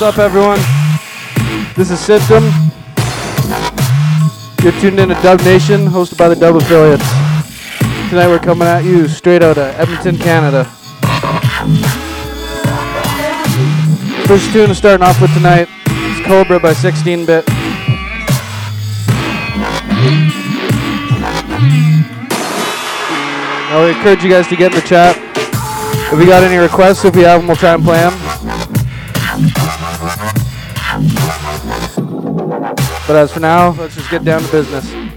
what's up, everyone? This is Symptom. You're tuned in to Dub Nation, hosted by the Dub Affiliates. Tonight we're coming at you straight out of Edmonton, Canada. First tune starting off with tonight is Cobra by 16 Bit. I would encourage you guys to get in the chat. If we got any requests, if we have them, we'll try and play them. But as for now, let's just get down to business.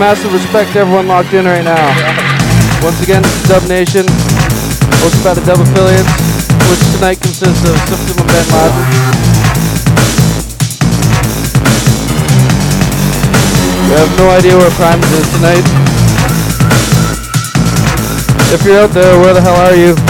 Massive respect to everyone locked in right now. Once again, Dub Nation, hosted by the Dub Affiliates, which tonight consists of Symptom and Ben Laden. We have no idea where Primus is tonight. If you're out there, where the hell are you?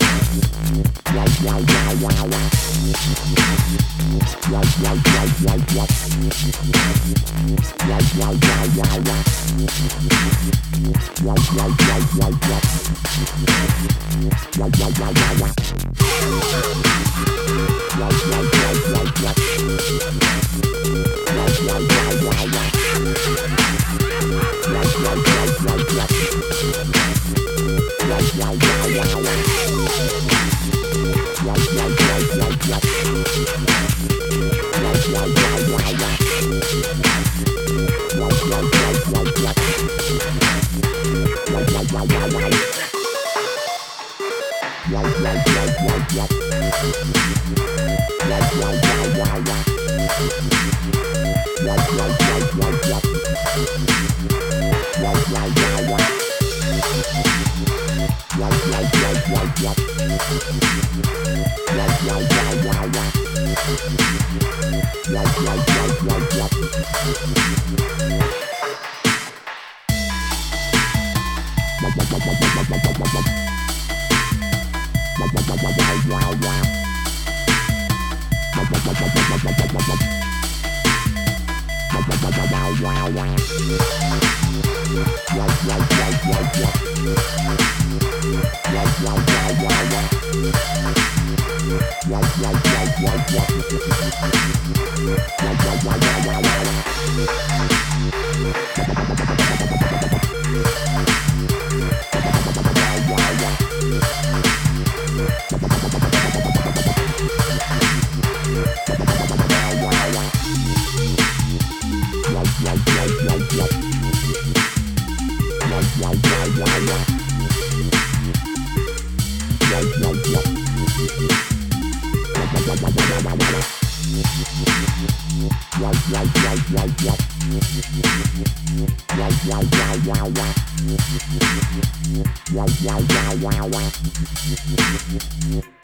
Yeah.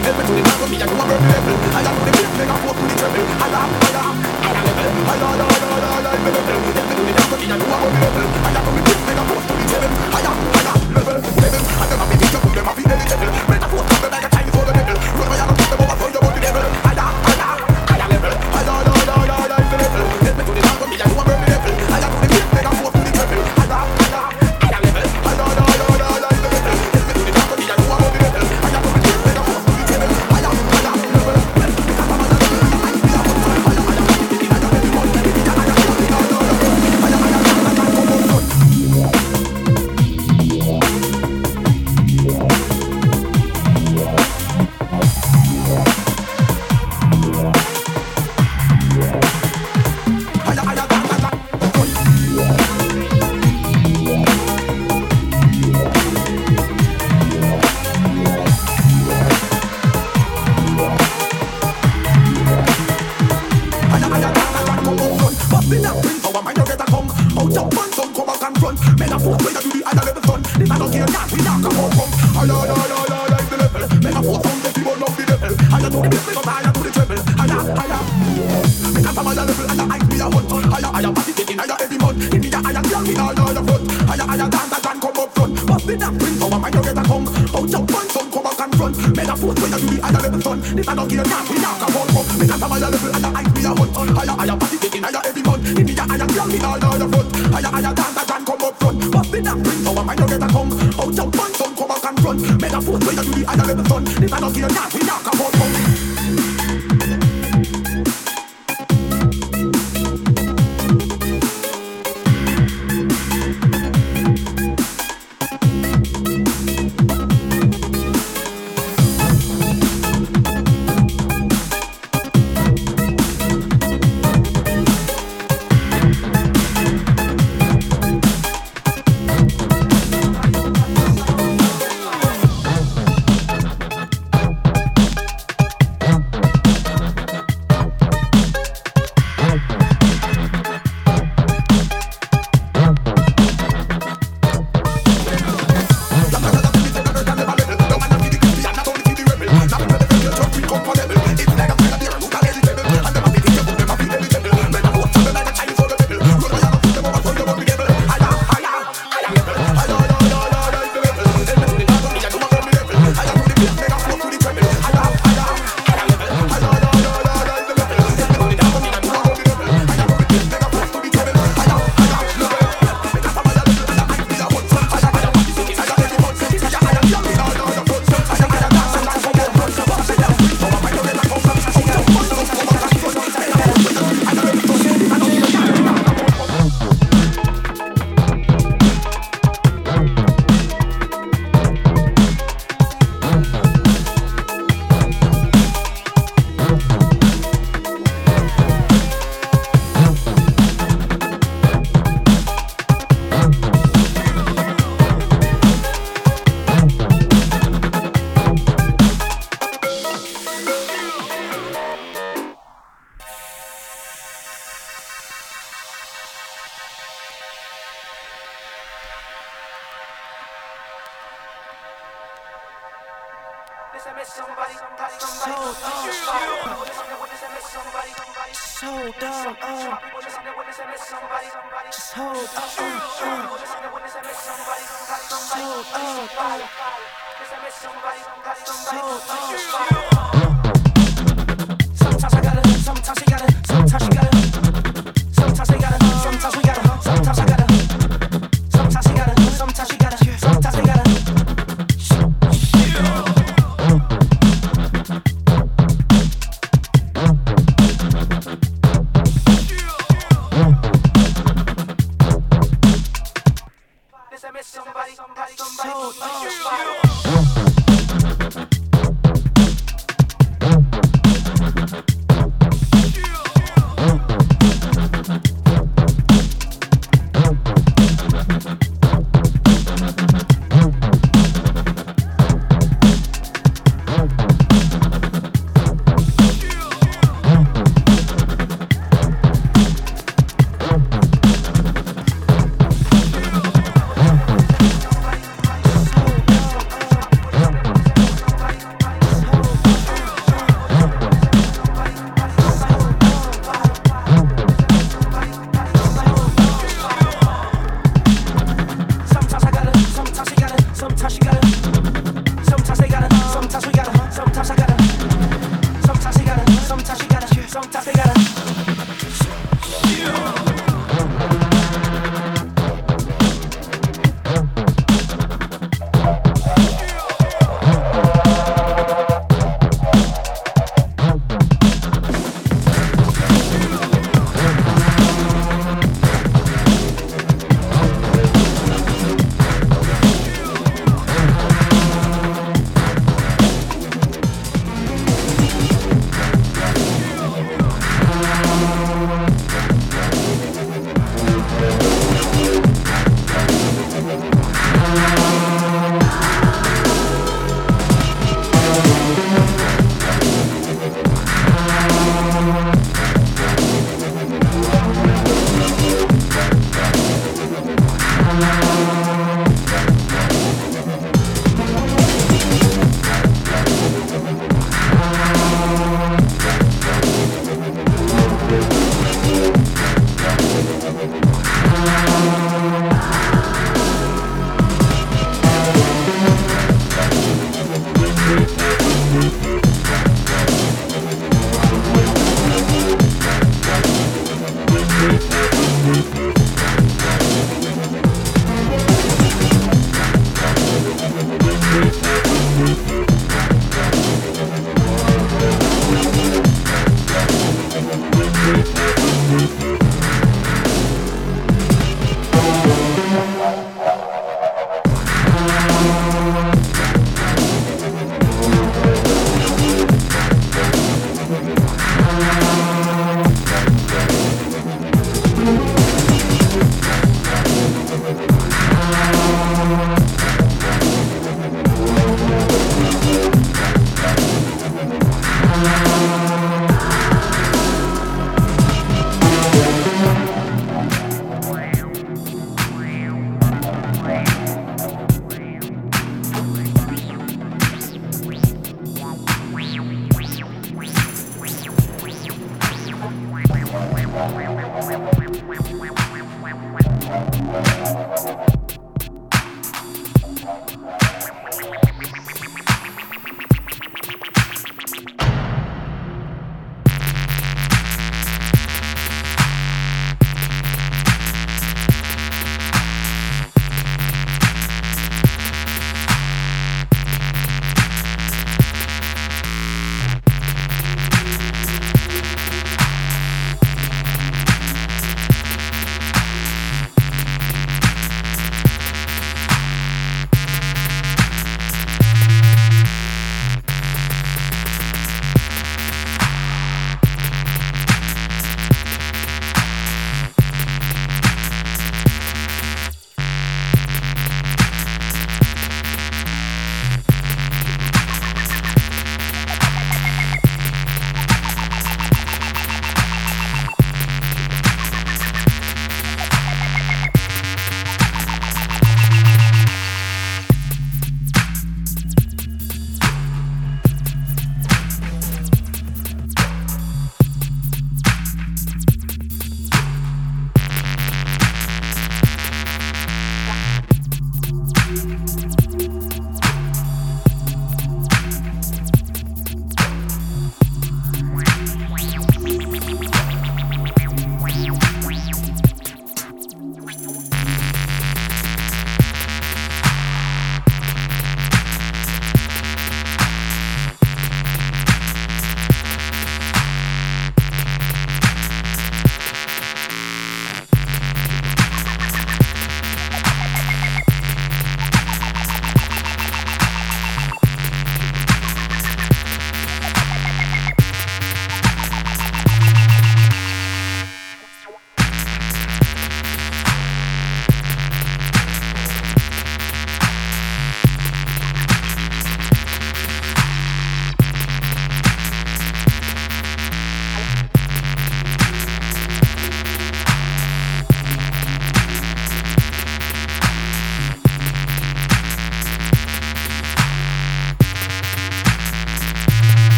Level to the battle, me a go a burn the level. I a go the beat, make a to the treble. I a higher, higher, higher level. Higher, higher, higher, higher level.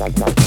like that.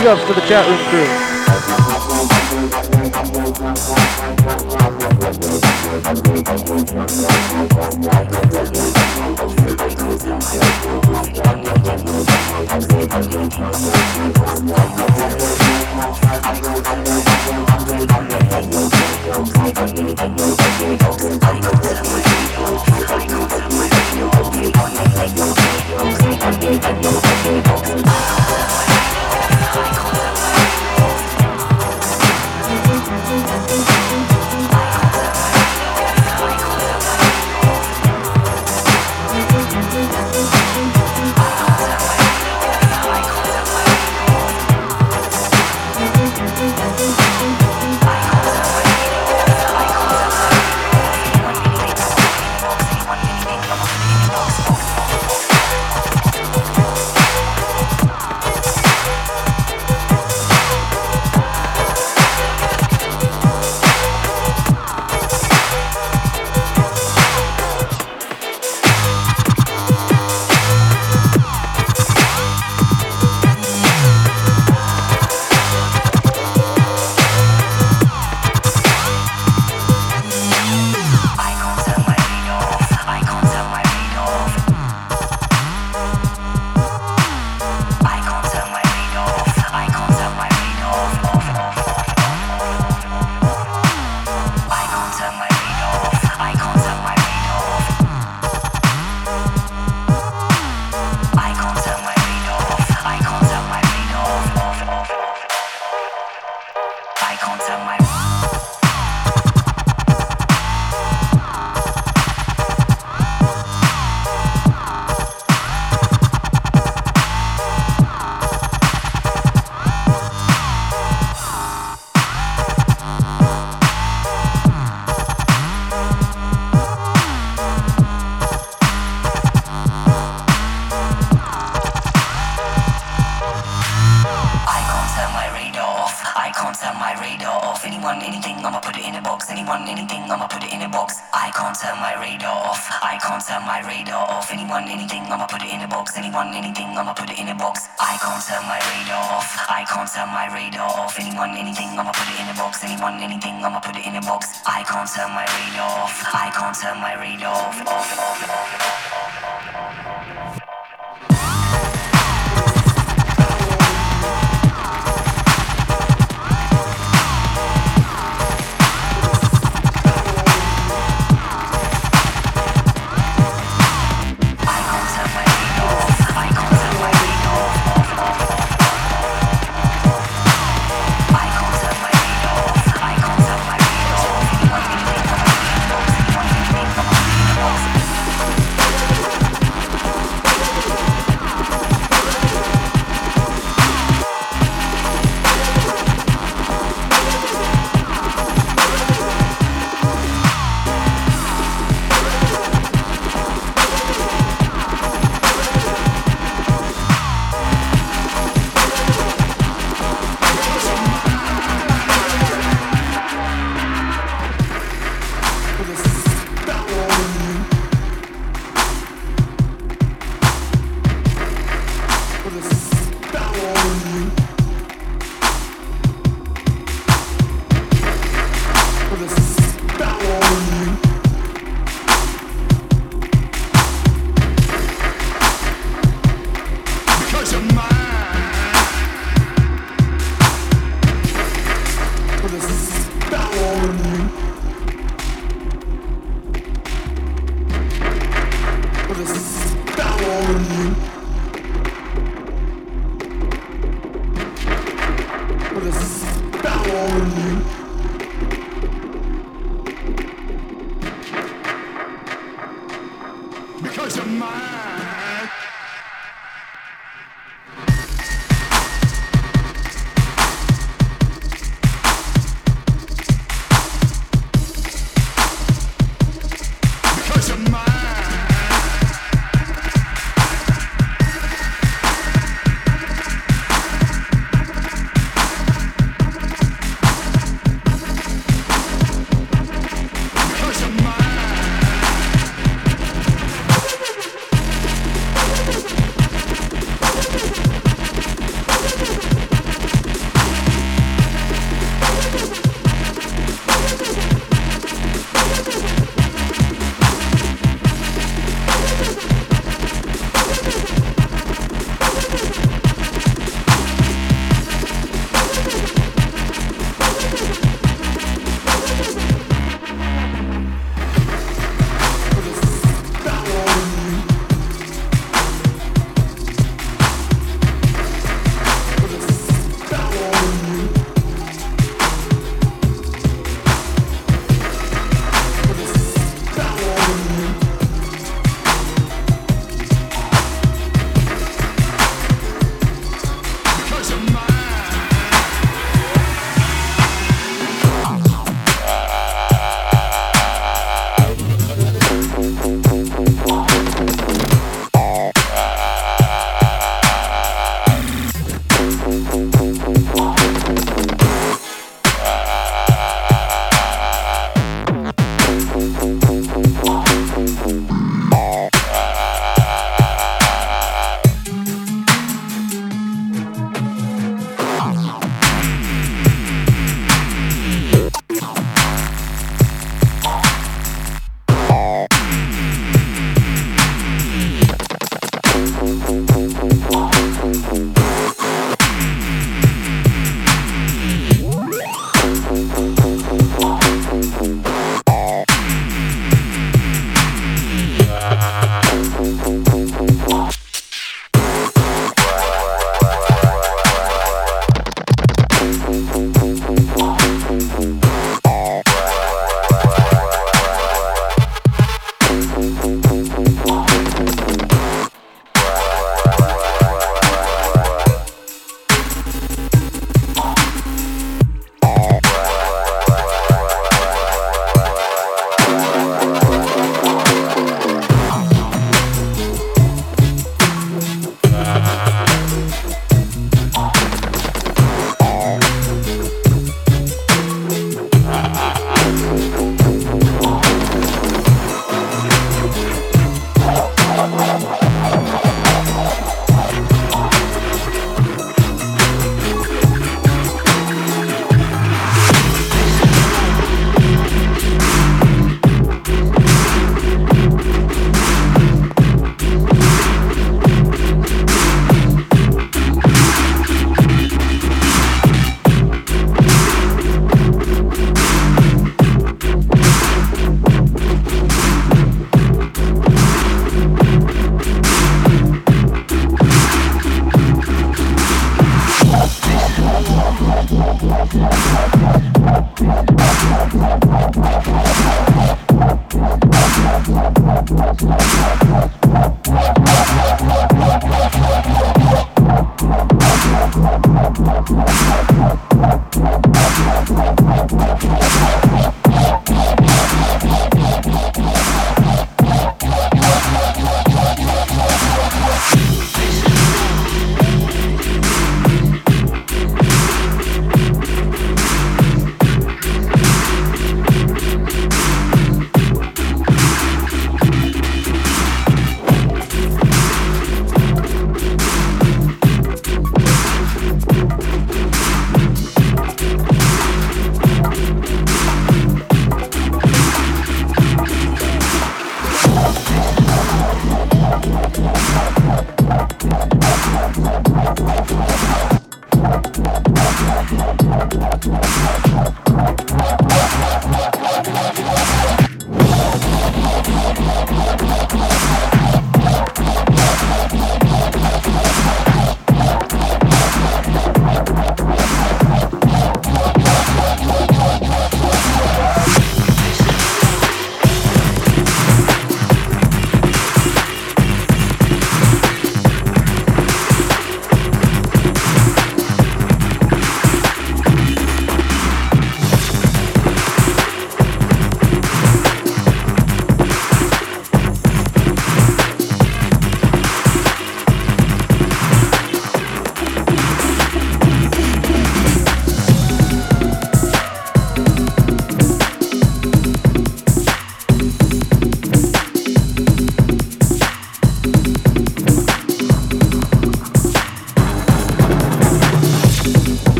Big ups to the chat room crew.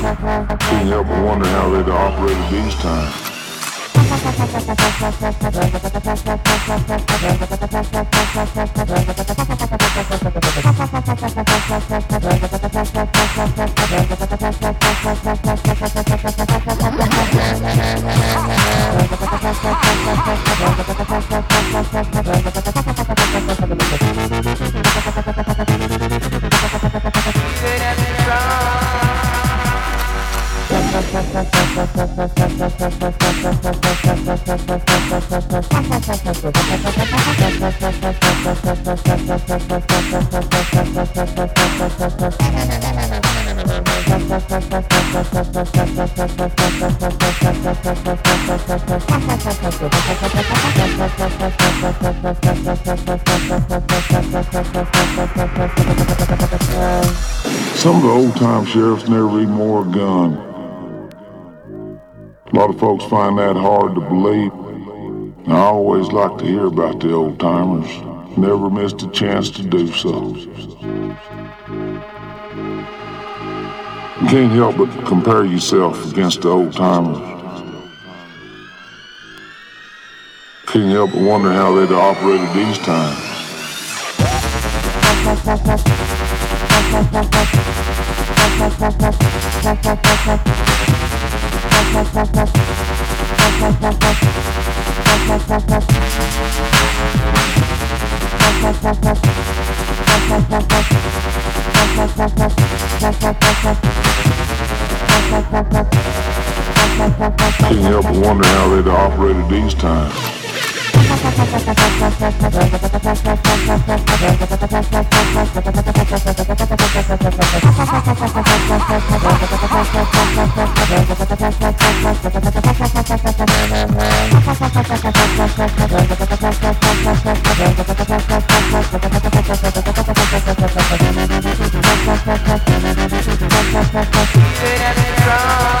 Can't help but wonder how they'd operated these times. Good and strong. Some of the old time sheriffs never even wore a gun. A lot of folks find that hard to believe. I always like to hear about the old timers. Never missed a chance to do so. You can't help but compare yourself against the old timers. Can't help but wonder how they'd operated these times. Can't help but wonder how they'd operated these times. Good at the drum.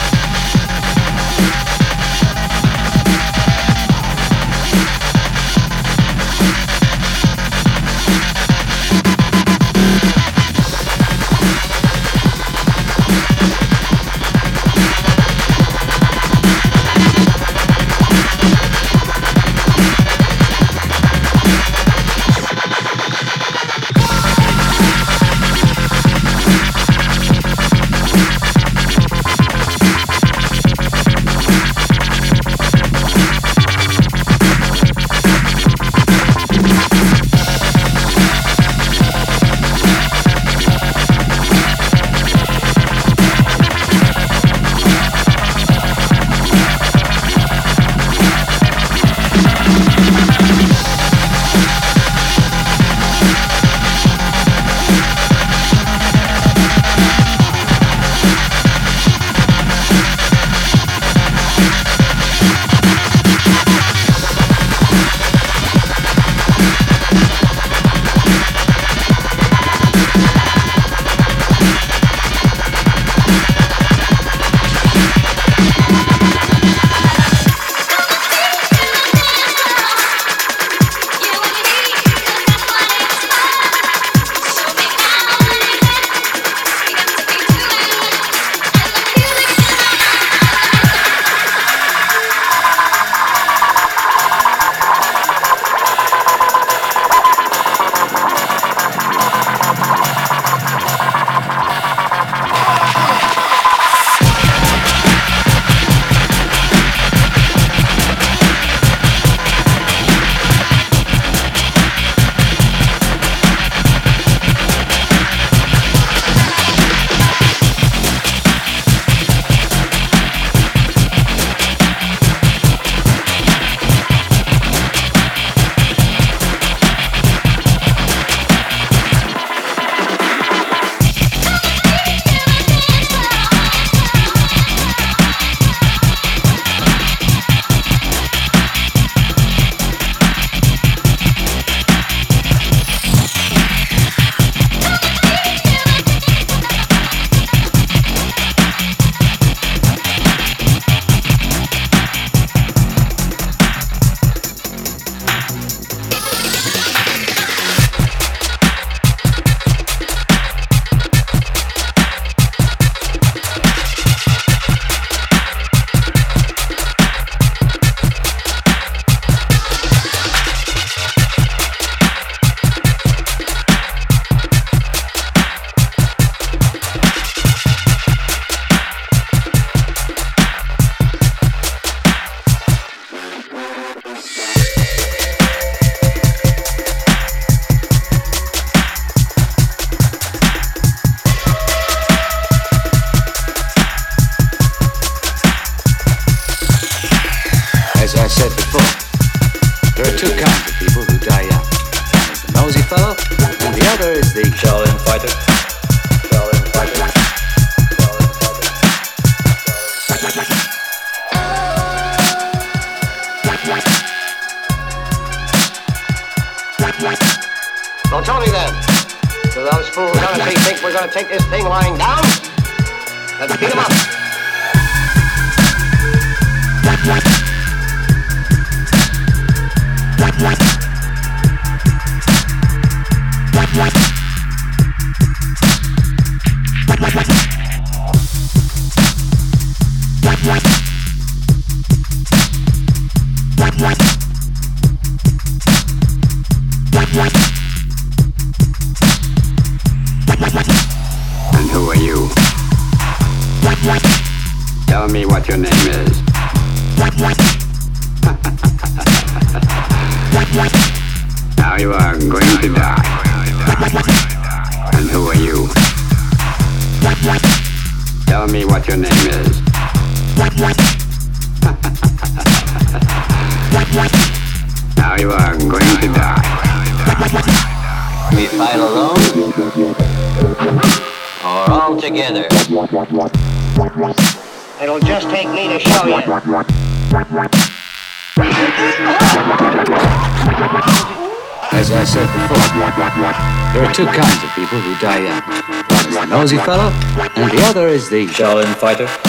Shaolin fighter.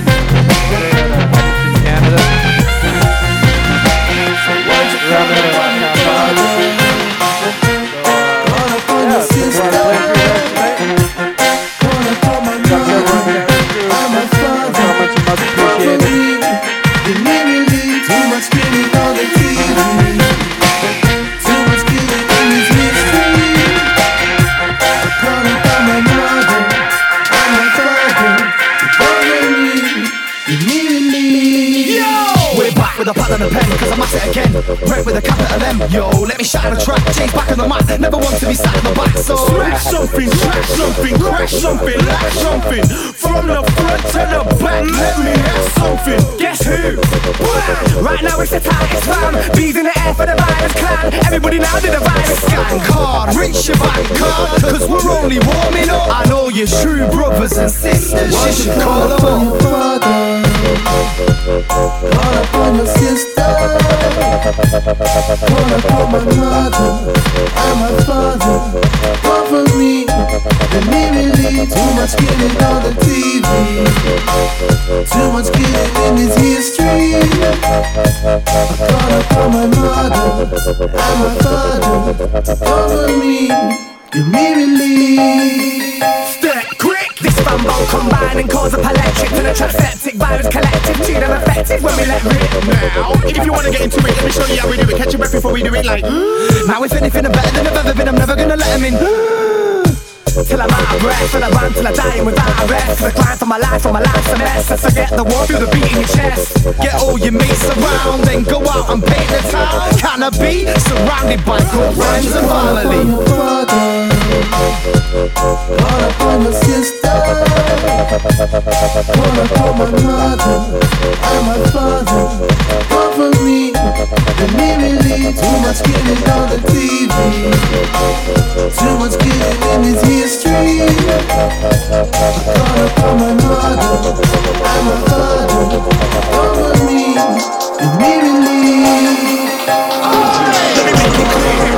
Yeah. beside my back so Smash something, crack something, crash something, lack something. From the front to the back, let me have something. Guess who? Right now it's the tightest time Bees in the air for the virus clan Everybody now did the virus scan card. Reach your bank card Cause we're only warming up. I know your true brothers and sisters. You should call them brothers. Call upon your sister. Call upon my mother and my father. Cover me. Let me believe too much killing on the TV. Too much killing in this history. I call upon my mother and my father. Cover me. Give me relief. Step quick. This fumble combine and cause a electric to the transeptive. Violence collective, cheat and effective when we let rip now. If you wanna get into it, let me show you how we do it. Catch your breath before we do it like. Now if anything, I'm better than I've ever been. I'm never gonna let him in. Till I'm out of breath, till I run, till I die, and without a rest. The climb for my life, for my life's a mess. I forget the war feel the beat in your chest. Get all your mates around, then go out and paint the town. Can I be surrounded by good friends and family? Wanna sister my mother father me Too much killing on the TV Too much killing in history my mother father Let me make it clear.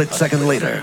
split second later.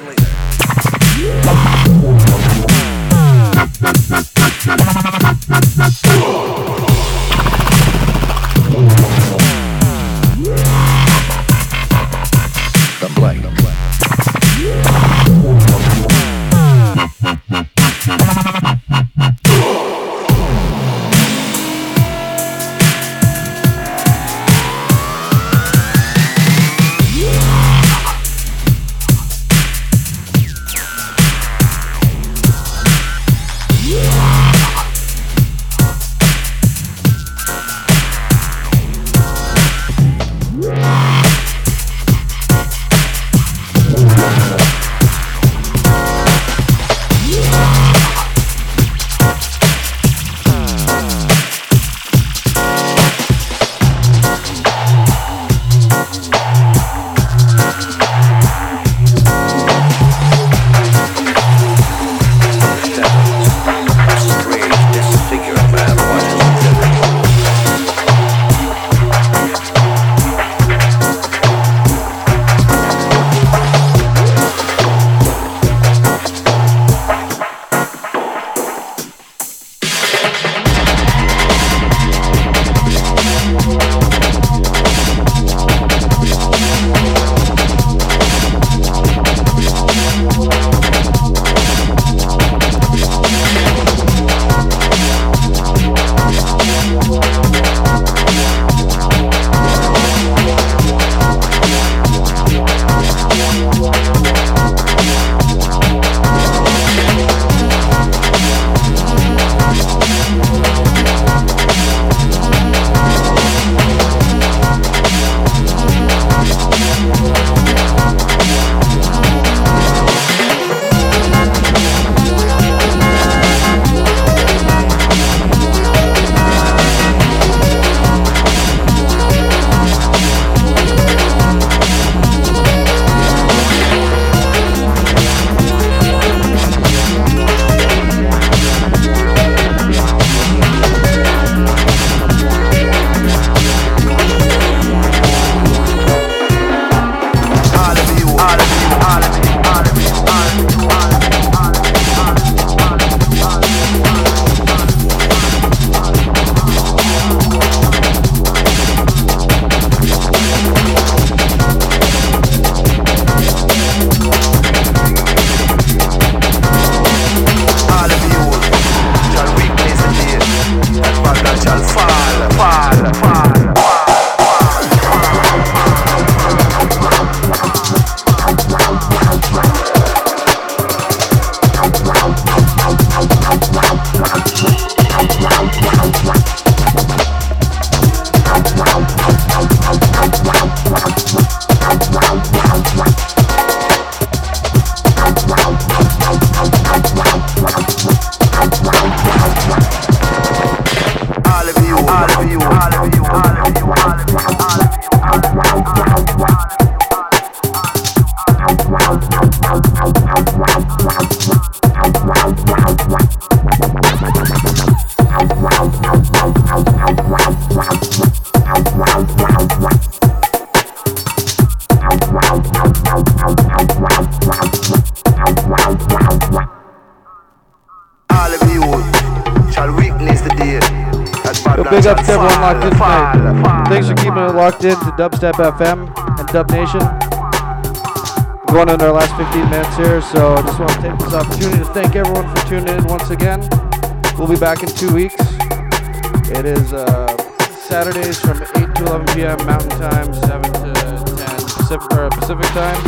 Locked in to Dubstep FM and Dub Nation. We're going into our last 15 minutes here, so I just want to take this opportunity to thank everyone for tuning in once again. We'll be back in two weeks. It is uh, Saturdays from 8 to 11 p.m. Mountain Time, 7 to 10 Pacific, Pacific Time.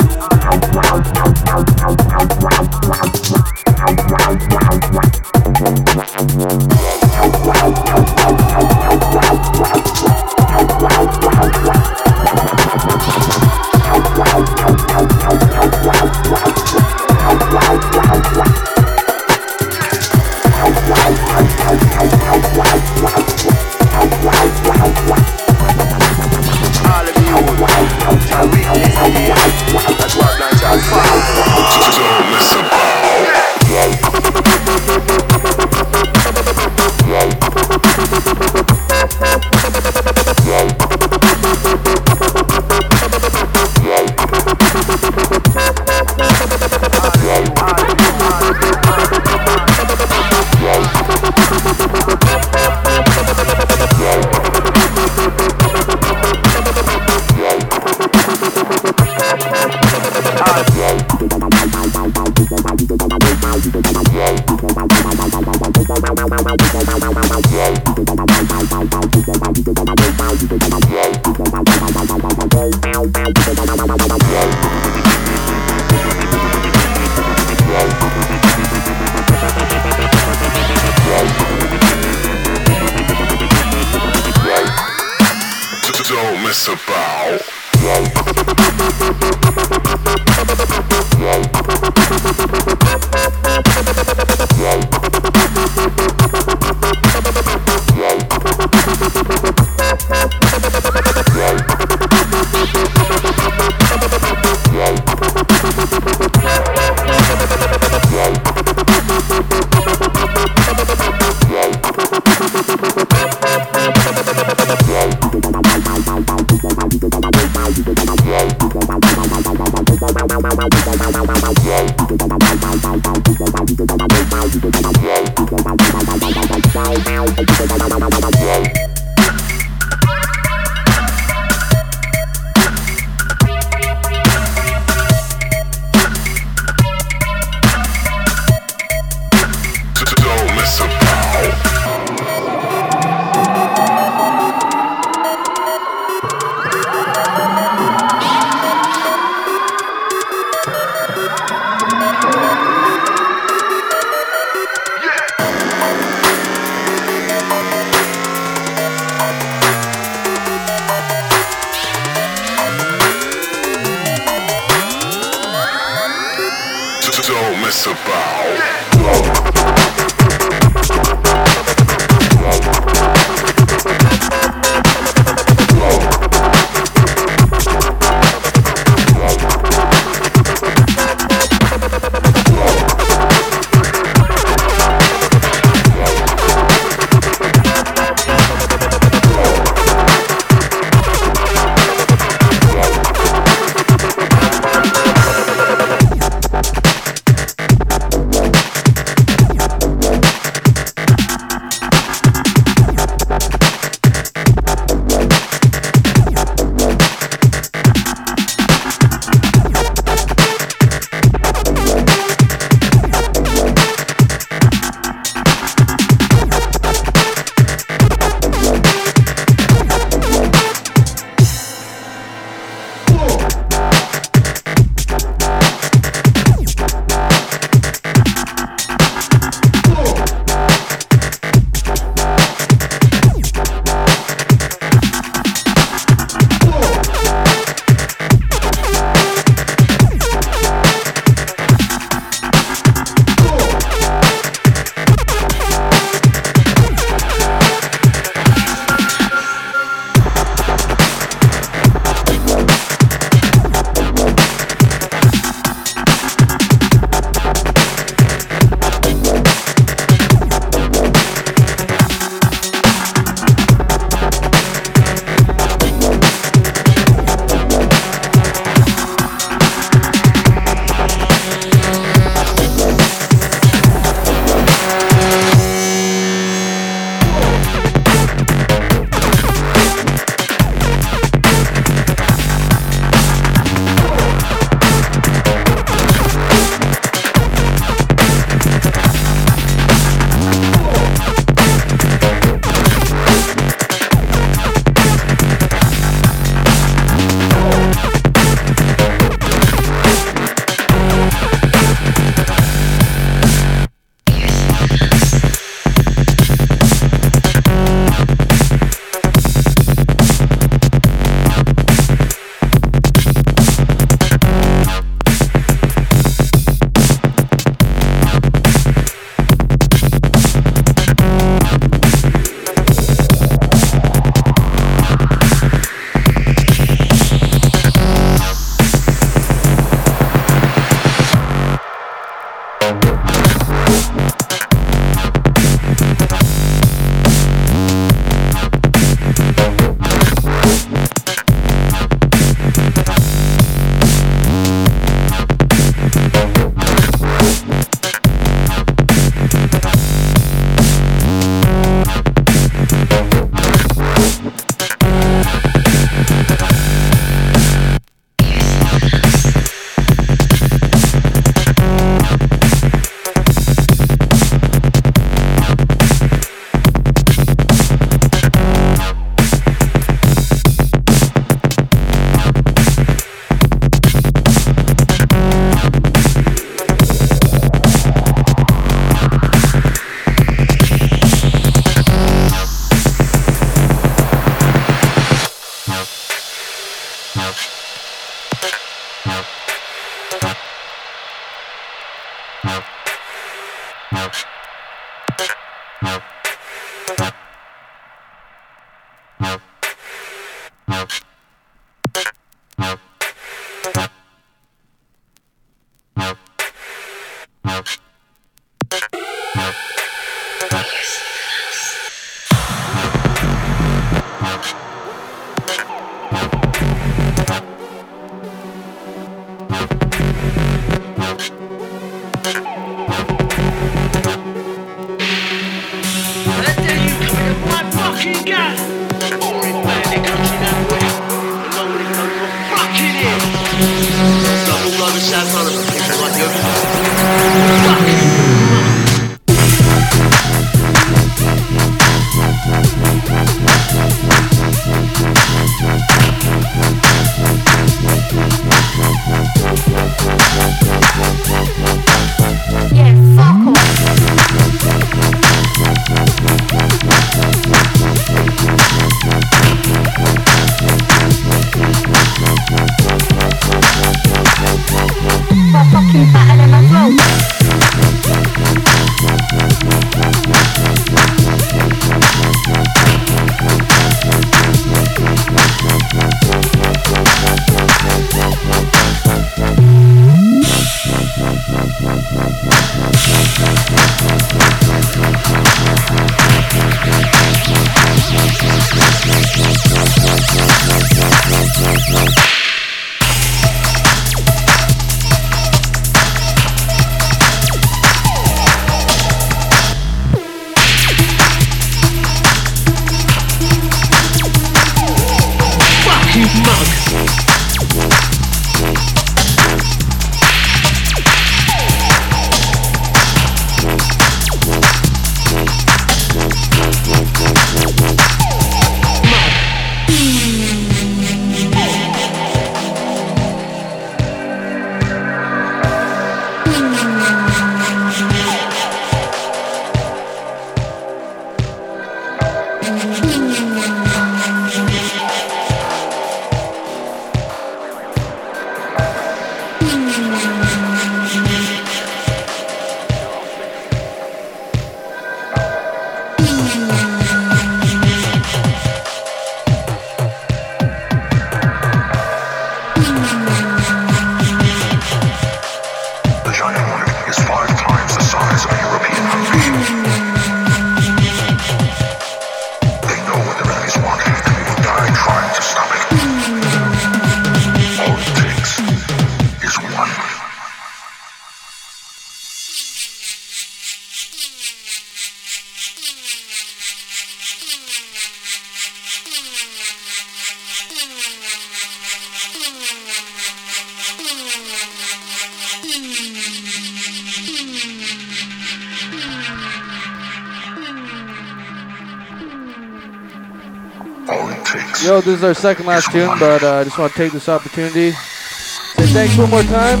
Is our second last tune, but uh, I just want to take this opportunity. Say thanks one more time.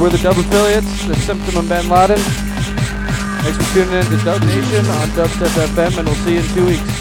We're the Dub Affiliates, the Symptom and Ben Laden. Thanks for tuning in to Dub Nation on Dubstep FM, and we'll see you in two weeks.